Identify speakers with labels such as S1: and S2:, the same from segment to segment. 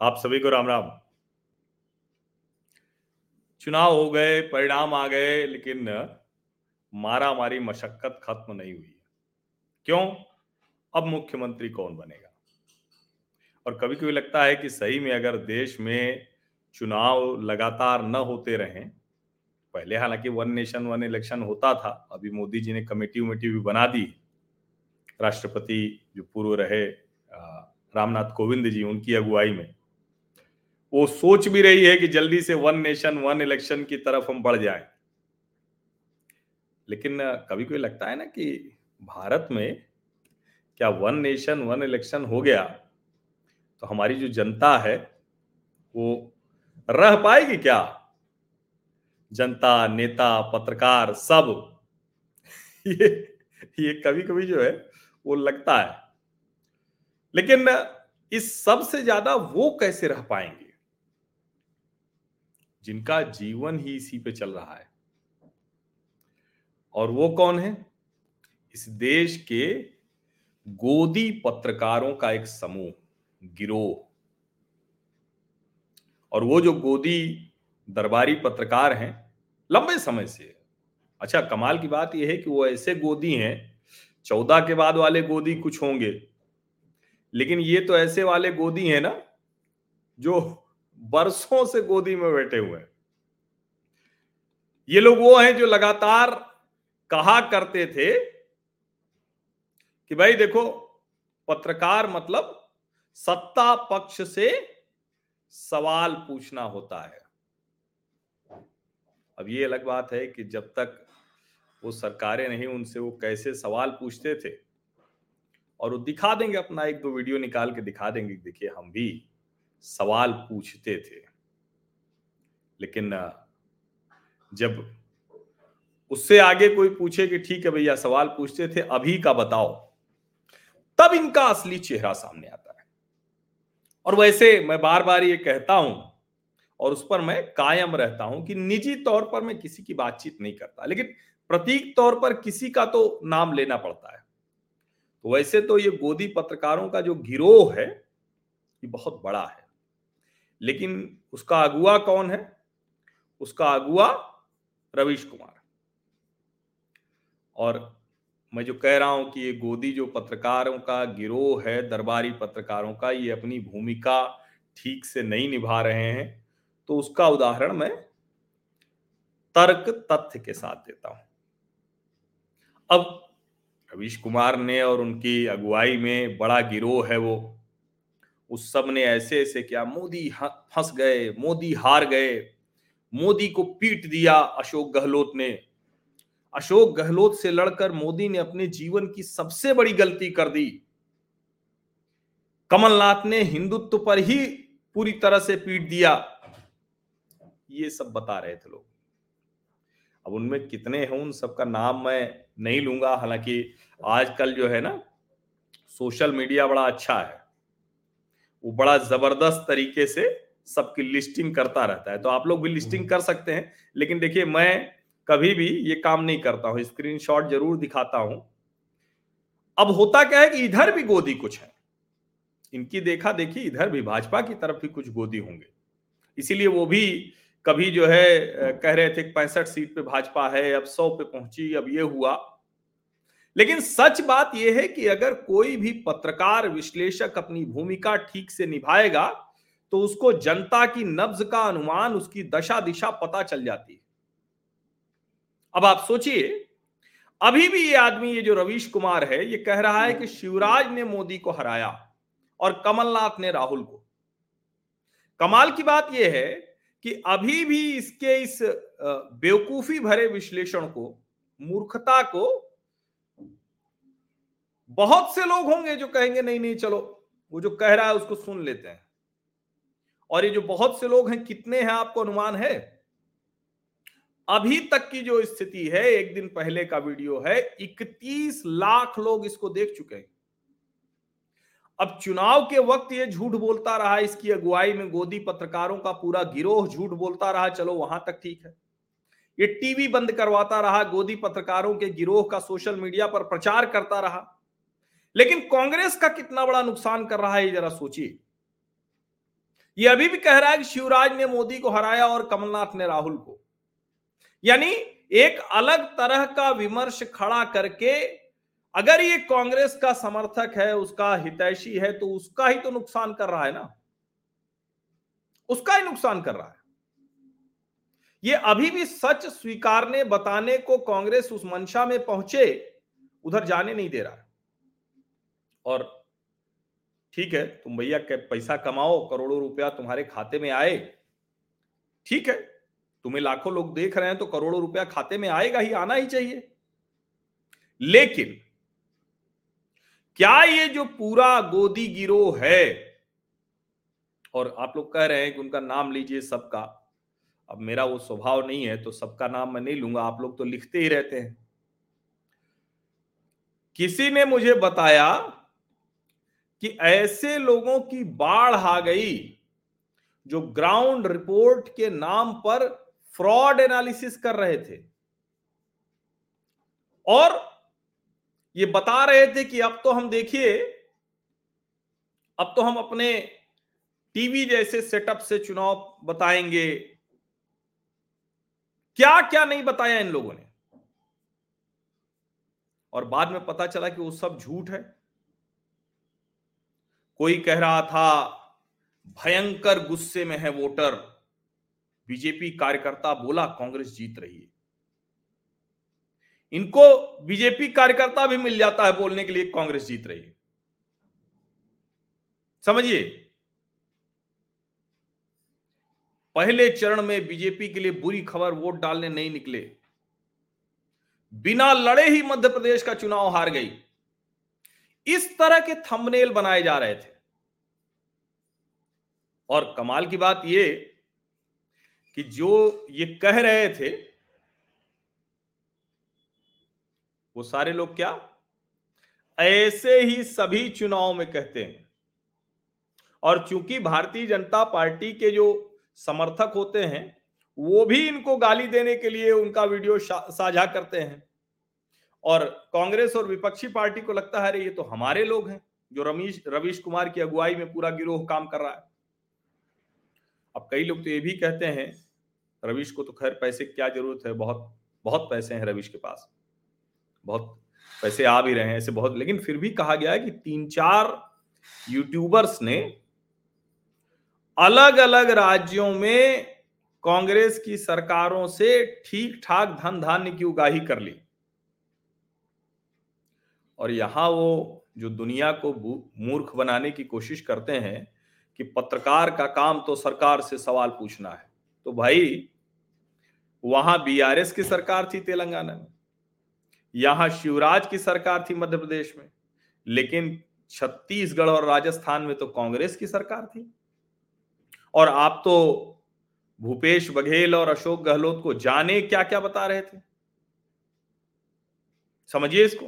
S1: आप सभी को राम राम। चुनाव हो गए, परिणाम आ गए, लेकिन मारा मारी मशक्कत खत्म नहीं हुई क्यों? अब मुख्यमंत्री कौन बनेगा? और कभी कभी लगता है कि सही में अगर देश में चुनाव लगातार न होते रहें, पहले हालाँकि वन नेशन, वन इलेक्शन होता था, अभी मोदी जी ने कमेटी उमेटी भी बना दी। राष्ट्रपति जो पूर्व रहे रामनाथ कोविंद जी, उनकी अगुवाई में। वो सोच भी रही है कि जल्दी से वन नेशन, वन इलेक्शन की तरफ़ हम बढ़ जाएँ। लेकिन कभी कभी लगता है ना कि भारत में क्या वन नेशन, वन इलेक्शन हो गया तो हमारी जो जनता है, वो रह पाएगी क्या? जनता, नेता, पत्रकार सब ये ये कभी कभी जो है, वो लगता है। लेकिन, इस सबसे ज़्यादा वो कैसे रह पाएँगे? जिनका जीवन ही इसी पे चल रहा है। और वो कौन है? इस देश के गोदी पत्रकारों का एक समूह, गिरोह। और वो जो गोदी दरबारी पत्रकार हैं, लंबे समय से। अच्छा कमाल की बात यह है कि वो ऐसे गोदी हैं, चौदह के बाद वाले गोदी कुछ होंगे। लेकिन ये तो ऐसे वाले गोदी हैं ना, जो बरसों से गोदी में बैठे हुए हैं। ये लोग वो हैं जो लगातार कहा करते थे कि भाई देखो, पत्रकार मतलब सत्ता पक्ष से सवाल पूछना होता है। अब ये अलग बात है कि जब तक वो सरकारें नहीं, उनसे वो कैसे सवाल पूछते थे? और वो दिखा देंगे अपना एक दो वीडियो निकाल के दिखा देंगे देखिए, हम भी सवाल पूछते थे। लेकिन जब उससे आगे कोई पूछे कि ठीक है भैया, सवाल पूछते थे, अभी का बताओ, तब इनका असली चेहरा सामने आता है। और वैसे मैं बार बार ये कहता हूँ, और उस पर मैं कायम रहता हूँ कि निजी तौर पर मैं किसी की बातचीत नहीं करता, लेकिन प्रतीक तौर पर किसी का तो नाम लेना पड़ता है। तो वैसे तो ये गोदी पत्रकारों का जो गिरोह है, ये बहुत बड़ा है। लेकिन उसका अगुआ कौन है? उसका अगुआ रवीश कुमार। और मैं जो कह रहा हूँ कि ये गोदी जो पत्रकारों का गिरोह है, दरबारी पत्रकारों का, ये अपनी भूमिका ठीक से नहीं निभा रहे हैं तो उसका उदाहरण मैं तर्क तथ्य के साथ देता हूँ। अब रवीश कुमार ने और उनकी अगुवाई में बड़ा गिरोह है वो। उस सबने ऐसे ऐसे किया। मोदी फंस गए, मोदी हार गए, मोदी को पीट दिया अशोक गहलोत ने। अशोक गहलोत से लड़कर मोदी ने अपने जीवन की सबसे बड़ी गलती कर दी। कमलनाथ ने हिंदुत्व पर ही पूरी तरह से पीट दिया। ये सब बता रहे थे लोग। अब उनमें कितने हैं, उन सबका नाम मैं नहीं लूँगा। हालाँकि आजकल जो है ना, सोशल मीडिया बड़ा अच्छा है। वो बड़ा ज़बरदस्त तरीके से सबकी लिस्टिंग करता रहता है। तो आप लोग भी लिस्टिंग कर सकते हैं लेकिन देखिए मैं कभी भी ये काम नहीं करता हूँ। स्क्रीनशॉट ज़रूर दिखाता हूँ। अब होता क्या है कि इधर भी गोदी कुछ है। इनकी देखा देखी इधर भी भाजपा की तरफ़ भी कुछ गोदी होंगे। इसीलिए वो भी कभी जो है कह रहे थे पैंसठ सीट पे भाजपा है अब सौ पे पहुँची अब ये हुआ। लेकिन सच बात यह है कि अगर कोई भी पत्रकार विश्लेषक अपनी भूमिका ठीक से निभाएगा तो उसको जनता की नब्ज का अनुमान, उसकी दशा दिशा पता चल जाती है। अब आप सोचिए, अभी भी ये आदमी, ये जो रवीश कुमार है, ये कह रहा है कि शिवराज ने मोदी को हराया और कमलनाथ ने राहुल को। कमाल की बात यह है कि अभी भी इसके इस बेवकूफ़ी भरे विश्लेषण को, मूर्खता को बहुत से लोग होंगे जो कहेंगे, नहीं नहीं, चलो। वो जो कह रहा है, उसको सुन लेते हैं। और ये जो बहुत से लोग हैं, कितने हैं आपको अनुमान है? अभी तक की जो स्थिति है, एक दिन पहले का वीडियो है 31 लाख लोग इसको देख चुके हैं। अब चुनाव के वक्त ये झूठ बोलता रहा, इसकी अगुवाई में गोदी पत्रकारों का पूरा गिरोह झूठ बोलता रहा, चलो वहाँ तक ठीक है। ये टीवी बंद करवाता रहा, गोदी पत्रकारों के गिरोह का सोशल मीडिया पर प्रचार करता रहा। लेकिन कांग्रेस का कितना बड़ा नुकसान कर रहा है, ये जरा सोचिए। ये अभी भी कह रहा है कि शिवराज ने मोदी को हराया और कमलनाथ ने राहुल को। यानी एक अलग तरह का विमर्श खड़ा करके अगर ये कांग्रेस का समर्थक है, उसका हितैषी है तो उसका ही तो नुकसान कर रहा है ना। उसका ही नुकसान कर रहा है। ये अभी भी सच स्वीकारने, बताने को कांग्रेस उस मंशा में पहुँचे, उधर जाने नहीं दे रहा है। और ठीक है, तुम भैया पैसा कमाओ, करोड़ों रुपया तुम्हारे खाते में आए। ठीक है, तुम्हें लाखों लोग देख रहे हैं तो करोड़ों रुपया खाते में आएगा ही, आना ही चाहिए। लेकिन क्या ये जो पूरा गोदी गिरोह है, और आप लोग कह रहे हैं कि उनका नाम लीजिए सबका, अब मेरा वो स्वभाव नहीं है तो सबका नाम मैं नहीं लूँगा, आप लोग तो लिखते ही रहते हैं। किसी ने मुझे बताया कि ऐसे लोगों की बाढ़ आ गई जो ग्राउंड रिपोर्ट के नाम पर फ्रॉड एनालिसिस कर रहे थे। और ये बता रहे थे कि अब तो हम देखिए, अब तो हम अपने टीवी जैसे सेटअप से चुनाव बताएँगे। क्या क्या नहीं बताया इन लोगों ने? और बाद में पता चला कि वो सब झूठ है। कोई कह रहा था, भयंकर गुस्से में है वोटर। बीजेपी कार्यकर्ता बोला, कांग्रेस जीत रही है। इनको बीजेपी कार्यकर्ता भी मिल जाता है बोलने के लिए, कांग्रेस जीत रही है। समझिए। पहले चरण में बीजेपी के लिए बुरी खबर, वोट डालने नहीं निकले। बिना लड़े ही मध्य प्रदेश का चुनाव हार गई। इस तरह के थंबनेल बनाए जा रहे थे। और कमाल की बात यह कि जो ये कह रहे थे, वो सारे लोग क्या? ऐसे ही सभी चुनाव में कहते हैं। और चूँकि भारतीय जनता पार्टी के जो समर्थक होते हैं, वो भी इनको गाली देने के लिए उनका वीडियो साझा करते हैं। और कांग्रेस और विपक्षी पार्टी को लगता है, अरे, ये तो हमारे लोग हैं, जो रमीश, रवीश कुमार की अगुवाई में पूरा गिरोह काम कर रहा है। अब कई लोग तो ये भी कहते हैं, रवीश को तो खैर पैसे क्या ज़रूरत है? बहुत बहुत पैसे हैं रवीश के पास। बहुत पैसे आ भी रहे हैं, ऐसे बहुत लेकिन फिर भी कहा गया है कि तीन चार यूट्यूबर्स ने अलग अलग राज्यों में कांग्रेस की सरकारों से ठीक ठाक धन धान्य की उगाही कर ली। और यहाँ वो जो दुनिया को मूर्ख बनाने की कोशिश करते हैं कि पत्रकार का काम तो सरकार से सवाल पूछना है। तो भाई, वहाँ बीआरएस की सरकार थी तेलंगाना में, यहाँ शिवराज की सरकार थी मध्य प्रदेश में, लेकिन छत्तीसगढ़ और राजस्थान में तो कांग्रेस की सरकार थी। और आप तो भूपेश बघेल और अशोक गहलोत को जाने क्या क्या बता रहे थे? समझिए इसको।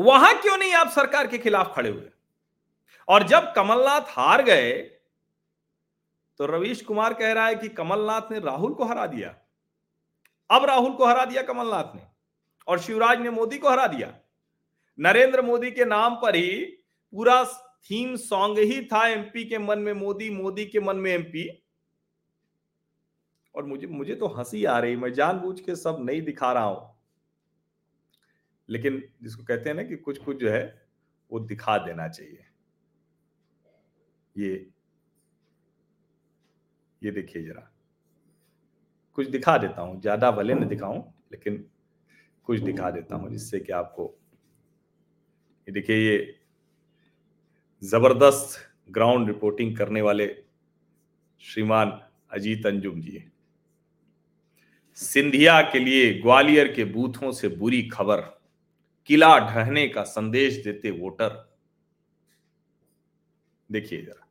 S1: वहाँ क्यों नहीं आप सरकार के खिलाफ खड़े हुए? और जब कमलनाथ हार गए तो रवीश कुमार कह रहा है कि कमलनाथ ने राहुल को हरा दिया। अब राहुल को हरा दिया कमलनाथ ने, और शिवराज ने मोदी को हरा दिया। नरेंद्र मोदी के नाम पर ही पूरा थीम सॉन्ग ही था एमपी के मन में मोदी मोदी के मन में एमपी। और मुझे मुझे तो हँसी आ रही, मैं जानबूझ के सब नहीं दिखा रहा हूँ। लेकिन जिसको कहते हैं ना कि कुछ कुछ जो है, वो दिखा देना चाहिए। ये ये देखिए जरा। कुछ दिखा देता हूँ, ज़्यादा भले न दिखाऊँ, लेकिन कुछ दिखा देता हूँ, जिससे कि आपको, ये देखिए ये ज़बरदस्त ग्राउंड रिपोर्टिंग करने वाले श्रीमान अजीत अंजुम जी। सिंधिया के लिए ग्वालियर के बूथों से बुरी खबर। किला ढहने का संदेश देते वोटर। देखिए जरा।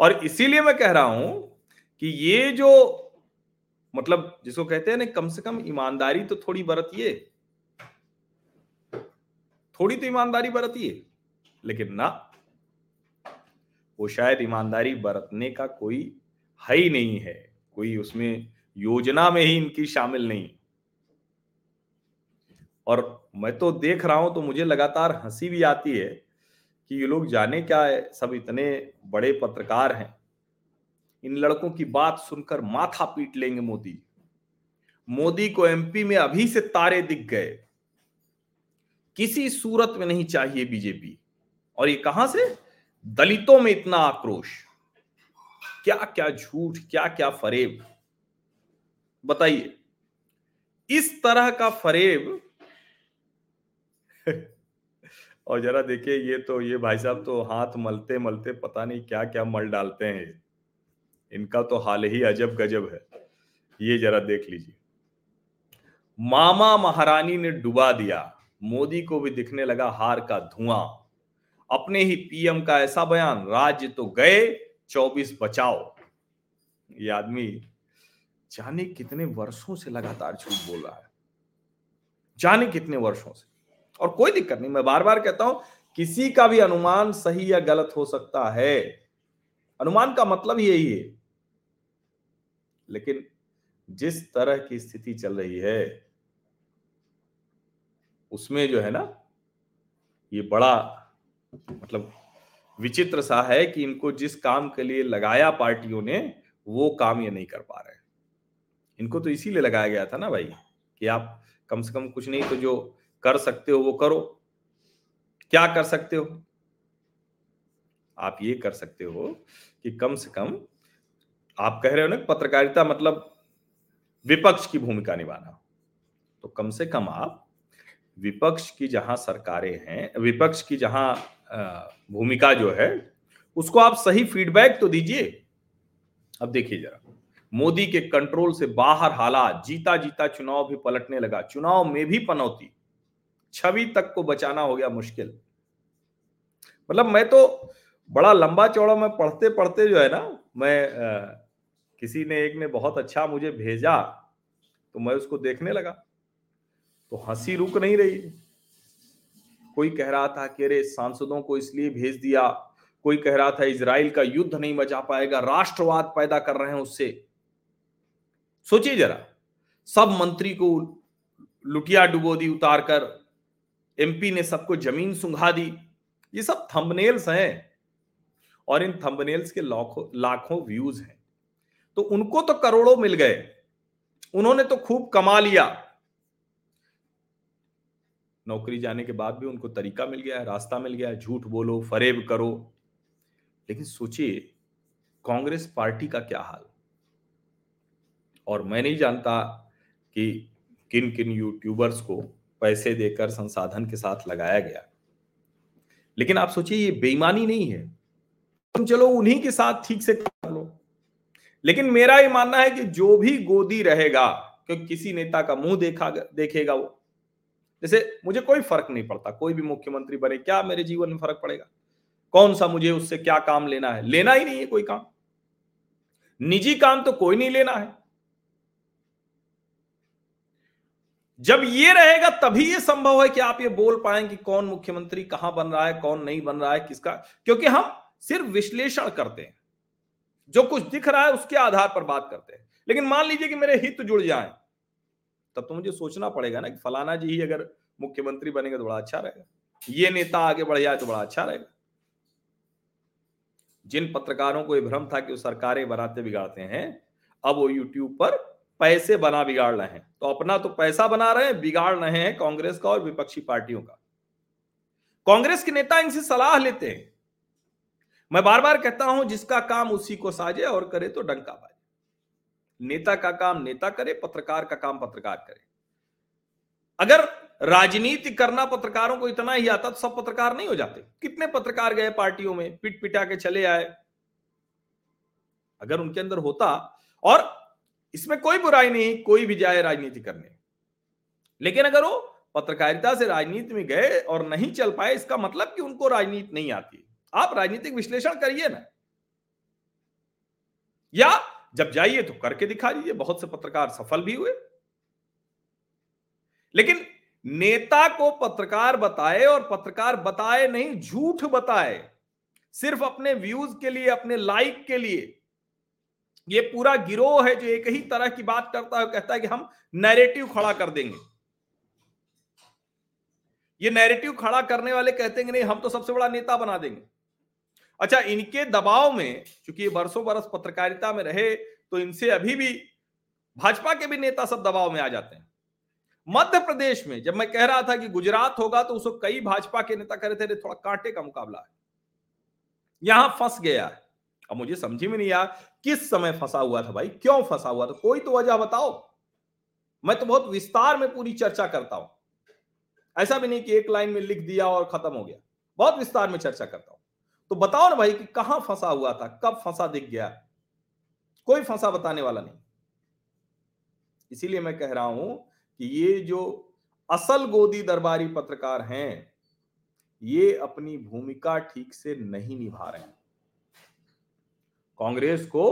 S1: और इसीलिए मैं कह रहा हूँ कि ये जो मतलब जिसको कहते हैं ना, कम से कम ईमानदारी तो थोड़ी बरतिए। थोड़ी तो ईमानदारी बरतिए, लेकिन ना, वो शायद ईमानदारी बरतने का कोई है ही नहीं है, कोई उसमें योजना में ही इनकी शामिल नहीं। और मैं तो देख रहा हूँ तो मुझे लगातार हँसी भी आती है कि ये लोग जाने क्या है, सब इतने बड़े पत्रकार हैं। इन लड़कों की बात सुनकर माथा पीट लेंगे मोदी। मोदी को एमपी में अभी से तारे दिख गए। किसी सूरत में नहीं चाहिए बीजेपी और ये कहाँ से? दलितों में इतना आक्रोश। क्या क्या झूठ क्या क्या फरेब। बताइए, इस तरह का फरेब और जरा देखिए, ये तो ये भाई साहब तो हाथ मलते मलते पता नहीं क्या क्या मल डालते हैं इनका तो हाल ही अजब गजब है। ये जरा देख लीजिए। मामा महारानी ने डुबा दिया। मोदी को भी दिखने लगा हार का धुआँ। अपने ही पीएम का ऐसा बयान, राज्य तो गए 24 बचाओ। ये आदमी जाने कितने वर्षों से लगातार झूठ बोल रहा है। जाने कितने वर्षों से। और कोई दिक्कत नहीं, मैं बार बार कहता हूँ, किसी का भी अनुमान सही या गलत हो सकता है। अनुमान का मतलब यही है। लेकिन जिस तरह की स्थिति चल रही है, उसमें जो है ना, ये बड़ा मतलब विचित्र सा है कि इनको जिस काम के लिए लगाया पार्टियों ने, वो काम ये नहीं कर पा रहे इनको तो इसीलिए लगाया गया था ना भाई, कि आप कम से कम कुछ नहीं तो जो कर सकते हो, वो करो। क्या कर सकते हो? आप ये कर सकते हो कि कम से कम आप कह रहे हो ना पत्रकारिता मतलब विपक्ष की भूमिका निभाना। तो कम से कम आप विपक्ष की जहाँ सरकारें हैं, विपक्ष की जहाँ भूमिका जो है, उसको आप सही फीडबैक तो दीजिए। अब देखिए जरा, मोदी के कंट्रोल से बाहर हालात जीता जीता चुनाव भी पलटने लगा, चुनाव में भी पनौती। छवि तक को बचाना हो गया मुश्किल। मतलब मैं तो बड़ा लंबा चौड़ा मैं पढ़ते पढ़ते जो है ना मैं आ, किसी ने एक ने बहुत अच्छा मुझे भेजा तो मैं उसको देखने लगा। तो हँसी रुक नहीं रही। कोई कह रहा था कि अरे सांसदों को इसलिए भेज दिया कोई कह रहा था इसराइल का युद्ध नहीं बचा पाएगा राष्ट्रवाद पैदा कर रहे हैं उससे। सोचिए जरा सब मंत्री को लुटिया डुबो दी उतार कर एमपी ने सबको ज़मीन सुंघा दी। ये सब थंबनेल्स हैं। और इन थंबनेल्स के लाखों लाखों व्यूज़ हैं। तो उनको तो करोड़ों मिल गए। उन्होंने तो खूब कमा लिया। नौकरी जाने के बाद भी उनको तरीका मिल गया है रास्ता मिल गया है झूठ बोलो, फरेब करो। लेकिन सोचिए, कांग्रेस पार्टी का क्या हाल? और मैं नहीं जानता कि किन किन यूट्यूबर्स को पैसे देकर संसाधन के साथ लगाया गया। लेकिन आप सोचिए, ये बेईमानी नहीं है। तुम चलो, उन्हीं के साथ ठीक से कर लो। लेकिन मेरा ये मानना है कि जो भी गोदी रहेगा क्योंकि किसी नेता का मुँह देखा, देखेगा वो। जैसे मुझे कोई फ़र्क नहीं पड़ता, कोई भी मुख्यमंत्री बने, क्या मेरे जीवन में फ़र्क पड़ेगा? कौन सा मुझे उससे क्या काम लेना है? लेना ही नहीं है कोई काम। निजी काम तो कोई नहीं लेना है। जब ये रहेगा, तभी ये संभव है कि आप ये बोल पाए कि कौन मुख्यमंत्री कहाँ बन रहा है, कौन नहीं बन रहा है, किसका। क्योंकि हम सिर्फ़ विश्लेषण करते हैं। जो कुछ दिख रहा है, उसके आधार पर बात करते हैं। लेकिन मान लीजिए कि मेरे हित जुड़ जाए, तब तो मुझे सोचना पड़ेगा ना कि फलाना जी ही अगर मुख्यमंत्री बनेंगे तो बड़ा अच्छा रहेगा। ये नेता आगे बढ़ जाए तो बड़ा अच्छा रहेगा। जिन पत्रकारों को यह भ्रम था कि वो सरकारें बनाते बिगाड़ते हैं, अब वो यूट्यूब पर पैसे बना बिगाड़ रहे हैं। तो अपना तो पैसा बना रहे हैं, बिगाड़ रहे हैं कांग्रेस का और विपक्षी पार्टियों का। कांग्रेस के नेता इनसे सलाह लेते हैं। मैं बार बार कहता हूँ, जिसका काम उसी को साजे और करे तो डंका बाजे। नेता का काम नेता करे, पत्रकार का काम पत्रकार करे। अगर राजनीति करना पत्रकारों को इतना ही आता तो सब पत्रकार नहीं हो जाते। कितने पत्रकार गए पार्टियों में पिट पिटा के चले आए। अगर उनके अंदर होता और इसमें कोई बुराई नहीं, कोई भी जाए राजनीति करने। लेकिन अगर वो पत्रकारिता से राजनीति में गए और नहीं चल पाए, इसका मतलब कि उनको राजनीति नहीं आती। आप राजनीतिक विश्लेषण करिए ना। या जब जाइए तो करके दिखा दीजिए, बहुत से पत्रकार सफल भी हुए। लेकिन नेता को पत्रकार बताए और पत्रकार बताए नहीं, झूठ बताए। सिर्फ़ अपने व्यूज़ के लिए, अपने लाइक के लिए। ये पूरा गिरोह है जो एक ही तरह की बात करता है कहता है कि हम नैरेटिव खड़ा कर देंगे। ये नैरेटिव खड़ा करने वाले कहते हैं नहीं, हम तो सबसे बड़ा नेता बना देंगे। अच्छा इनके दबाव में क्योंकि ये बरसों बरस पत्रकारिता में रहे तो इनसे अभी भी भाजपा के भी नेता सब दबाव में आ जाते हैं। मध्य प्रदेश में, जब मैं कह रहा था कि गुजरात होगा तो उसको कई भाजपा के नेता कह रहे थे थोड़ा कांटे का मुकाबला है। यहाँ फंस गया है। अब मुझे समझ में नहीं आया किस समय फंसा हुआ था भाई? क्यों फंसा हुआ था? कोई तो वजह बताओ। मैं तो बहुत विस्तार में पूरी चर्चा करता हूँ। ऐसा भी नहीं कि एक लाइन में लिख दिया और खत्म हो गया। बहुत विस्तार में चर्चा करता हूँ। तो बताओ ना भाई कि कहाँ फंसा हुआ था? कब फंसा दिख गया? कोई फंसा बताने वाला नहीं। इसीलिए मैं कह रहा हूँ कि ये जो असल गोदी दरबारी पत्रकार हैं, ये अपनी भूमिका ठीक से नहीं निभा रहे हैं। कांग्रेस को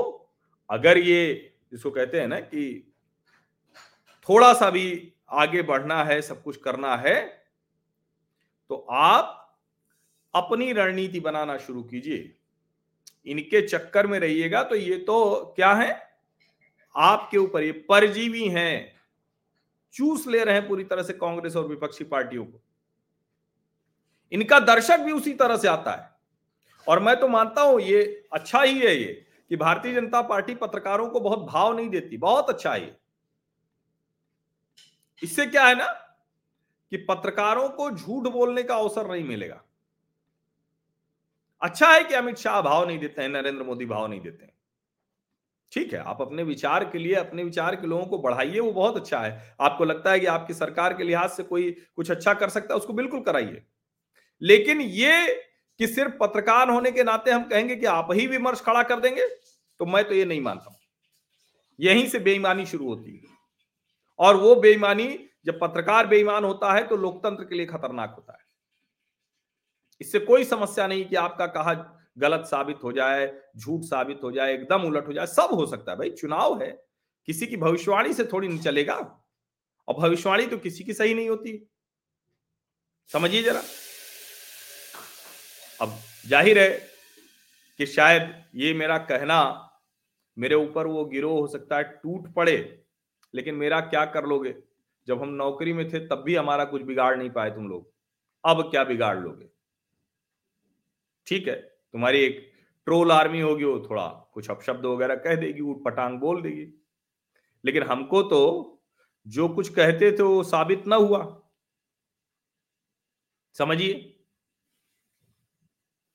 S1: अगर ये जिसको कहते हैं ना कि थोड़ा सा भी आगे बढ़ना है, सब कुछ करना है तो आप अपनी रणनीति बनाना शुरू कीजिए। इनके चक्कर में रहिएगा तो ये तो क्या है? आपके ऊपर ये परजीवी हैं। चूस ले रहे हैं पूरी तरह से कांग्रेस और विपक्षी पार्टियों को। इनका दर्शक भी उसी तरह से आता है। और मैं तो मानता हूँ ये अच्छा ही है ये, कि भारतीय जनता पार्टी पत्रकारों को बहुत भाव नहीं देती, बहुत अच्छा है इससे क्या है ना, कि पत्रकारों को झूठ बोलने का अवसर नहीं मिलेगा। अच्छा है कि अमित शाह भाव नहीं देते हैं, नरेंद्र मोदी भाव नहीं देते हैं। ठीक है, आप अपने विचार के लिए, अपने विचार के लोगों को बढ़ाइए, वो बहुत अच्छा है। आपको लगता है कि आपकी सरकार के लिहाज से कोई कुछ अच्छा कर सकता है, उसको बिल्कुल कराइए। लेकिन ये कि सिर्फ़ पत्रकार होने के नाते हम कहेंगे कि आप ही विमर्श खड़ा कर देंगे तो मैं तो ये नहीं मानता यहीं से बेईमानी शुरू होती है। और वो बेईमानी, जब पत्रकार बेईमान होता है तो लोकतंत्र के लिए खतरनाक होता है। इससे कोई समस्या नहीं कि आपका कहा गलत साबित हो जाए, झूठ साबित हो जाए, एकदम उलट हो जाए, सब हो सकता है। भाई, चुनाव है। किसी की भविष्यवाणी से थोड़ी नहीं चलेगा। और भविष्यवाणी तो किसी की सही नहीं होती। समझिए जरा। अब ज़ाहिर है कि शायद ये मेरा कहना मेरे ऊपर वो गिरोह हो सकता है, टूट पड़े, लेकिन मेरा क्या कर लोगे? जब हम नौकरी में थे, तब भी हमारा कुछ बिगाड़ नहीं पाए तुम लोग। अब क्या बिगाड़ लोगे? ठीक है, तुम्हारी एक ट्रोल आर्मी होगी, वो थोड़ा कुछ अपशब्द वगैरह कह देगी, वो पटांग बोल देगी। लेकिन हमको तो जो कुछ कहते थे, वो साबित ना हुआ। समझिए?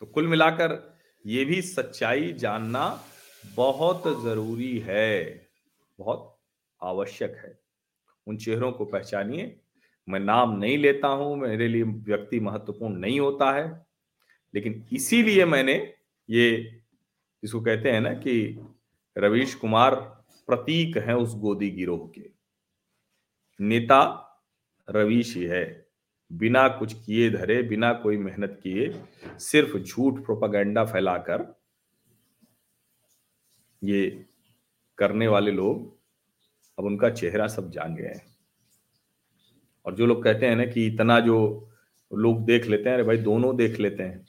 S1: तो कुल मिलाकर ये भी सच्चाई जानना बहुत ज़रूरी है, बहुत आवश्यक है। उन चेहरों को पहचानिए। मैं नाम नहीं लेता हूँ, मेरे लिए व्यक्ति महत्वपूर्ण नहीं होता है, लेकिन इसीलिए मैंने ये जिसको कहते हैं ना कि रवीश कुमार प्रतीक है उस गोदी गिरोह के। नेता रवीश ही है। बिना कुछ किए धरे, बिना कोई मेहनत किए, सिर्फ़ झूठ प्रोपागेंडा फैलाकर ये करने वाले लोग अब उनका चेहरा सब जान गए हैं। और जो लोग कहते हैं ना कि इतना जो लोग देख लेते हैं, अरे भाई दोनों देख लेते हैं।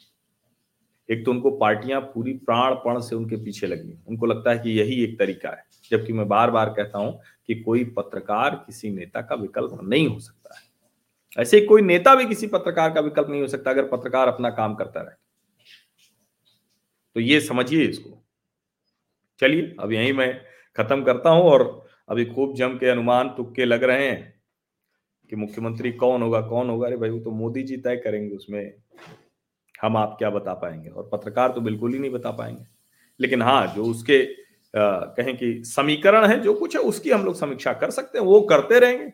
S1: एक तो उनको पार्टियाँ पूरी प्राण प्राणपण से उनके पीछे लगी। उनको लगता है कि यही एक तरीका है, जबकि मैं बार बार कहता हूँ कि कोई पत्रकार, किसी नेता का विकल्प नहीं हो सकता है। ऐसे कोई नेता भी किसी पत्रकार का विकल्प नहीं हो सकता अगर पत्रकार अपना काम करता रहे। तो ये समझिए इसको। चलिए अब यही मैं खत्म करता हूँ और अभी खूब जम के अनुमान तुक्के लग रहे हैं कि मुख्यमंत्री कौन होगा कौन होगा। अरे भाई वो तो मोदी जी तय करेंगे उसमें। हम आप क्या बता पाएँगे? और पत्रकार तो बिल्कुल ही नहीं बता पाएँगे। लेकिन हाँ जो उसके आ, कहें कि समीकरण है जो कुछ है उसकी हम लोग समीक्षा कर सकते हैं वो करते रहेंगे।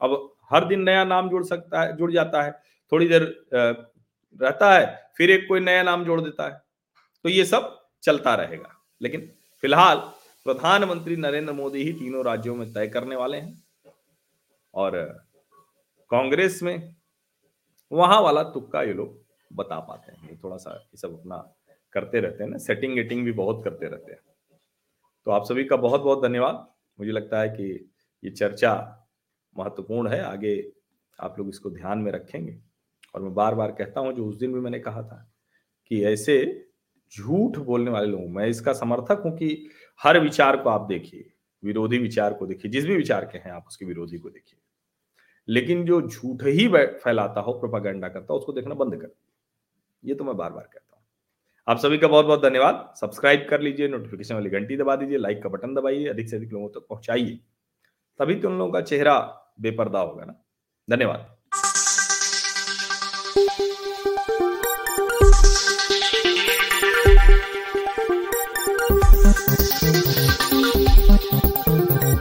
S1: अब हर दिन नया नाम जुड़ सकता है, जुड़ जाता है। थोड़ी देर रहता है, फिर एक कोई नया नाम जोड़ देता है। तो ये सब चलता रहेगा। लेकिन फ़िलहाल प्रधानमंत्री नरेंद्र मोदी ही तीनों राज्यों में तय करने वाले हैं। और कांग्रेस में वहाँ वाला तुक्का ये लोग बता पाते हैं। थोड़ा सा ये सब अपना करते रहते हैं ना सेटिंग एटिंग भी बहुत करते रहते हैं। तो आप सभी का बहुत बहुत धन्यवाद। मुझे लगता है कि ये चर्चा महत्वपूर्ण है। आगे आप लोग इसको ध्यान में रखेंगे। और मैं बार बार कहता हूँ, जो उस दिन भी मैंने कहा था कि ऐसे झूठ बोलने वाले लोग, मैं इसका समर्थक हूँ कि हर विचार को आप देखिए, विरोधी विचार को देखिए, जिस भी विचार के हैं आप उसके विरोधी को देखिए। लेकिन जो झूठ ही फैलाता हो, प्रोपागेंडा करता हो, उसको देखना बंद कर। ये तो मैं बार बार कहता हूँ। आप सभी का बहुत बहुत धन्यवाद। सब्सक्राइब कर लीजिए, नोटिफिकेशन वाली घंटी दबा दीजिए, लाइक का बटन दबाइए, अधिक से अधिक लोगों तक तो पहुंचाइए। तभी तो उन लोगों का चेहरा बेपर्दा होगा ना। धन्यवाद।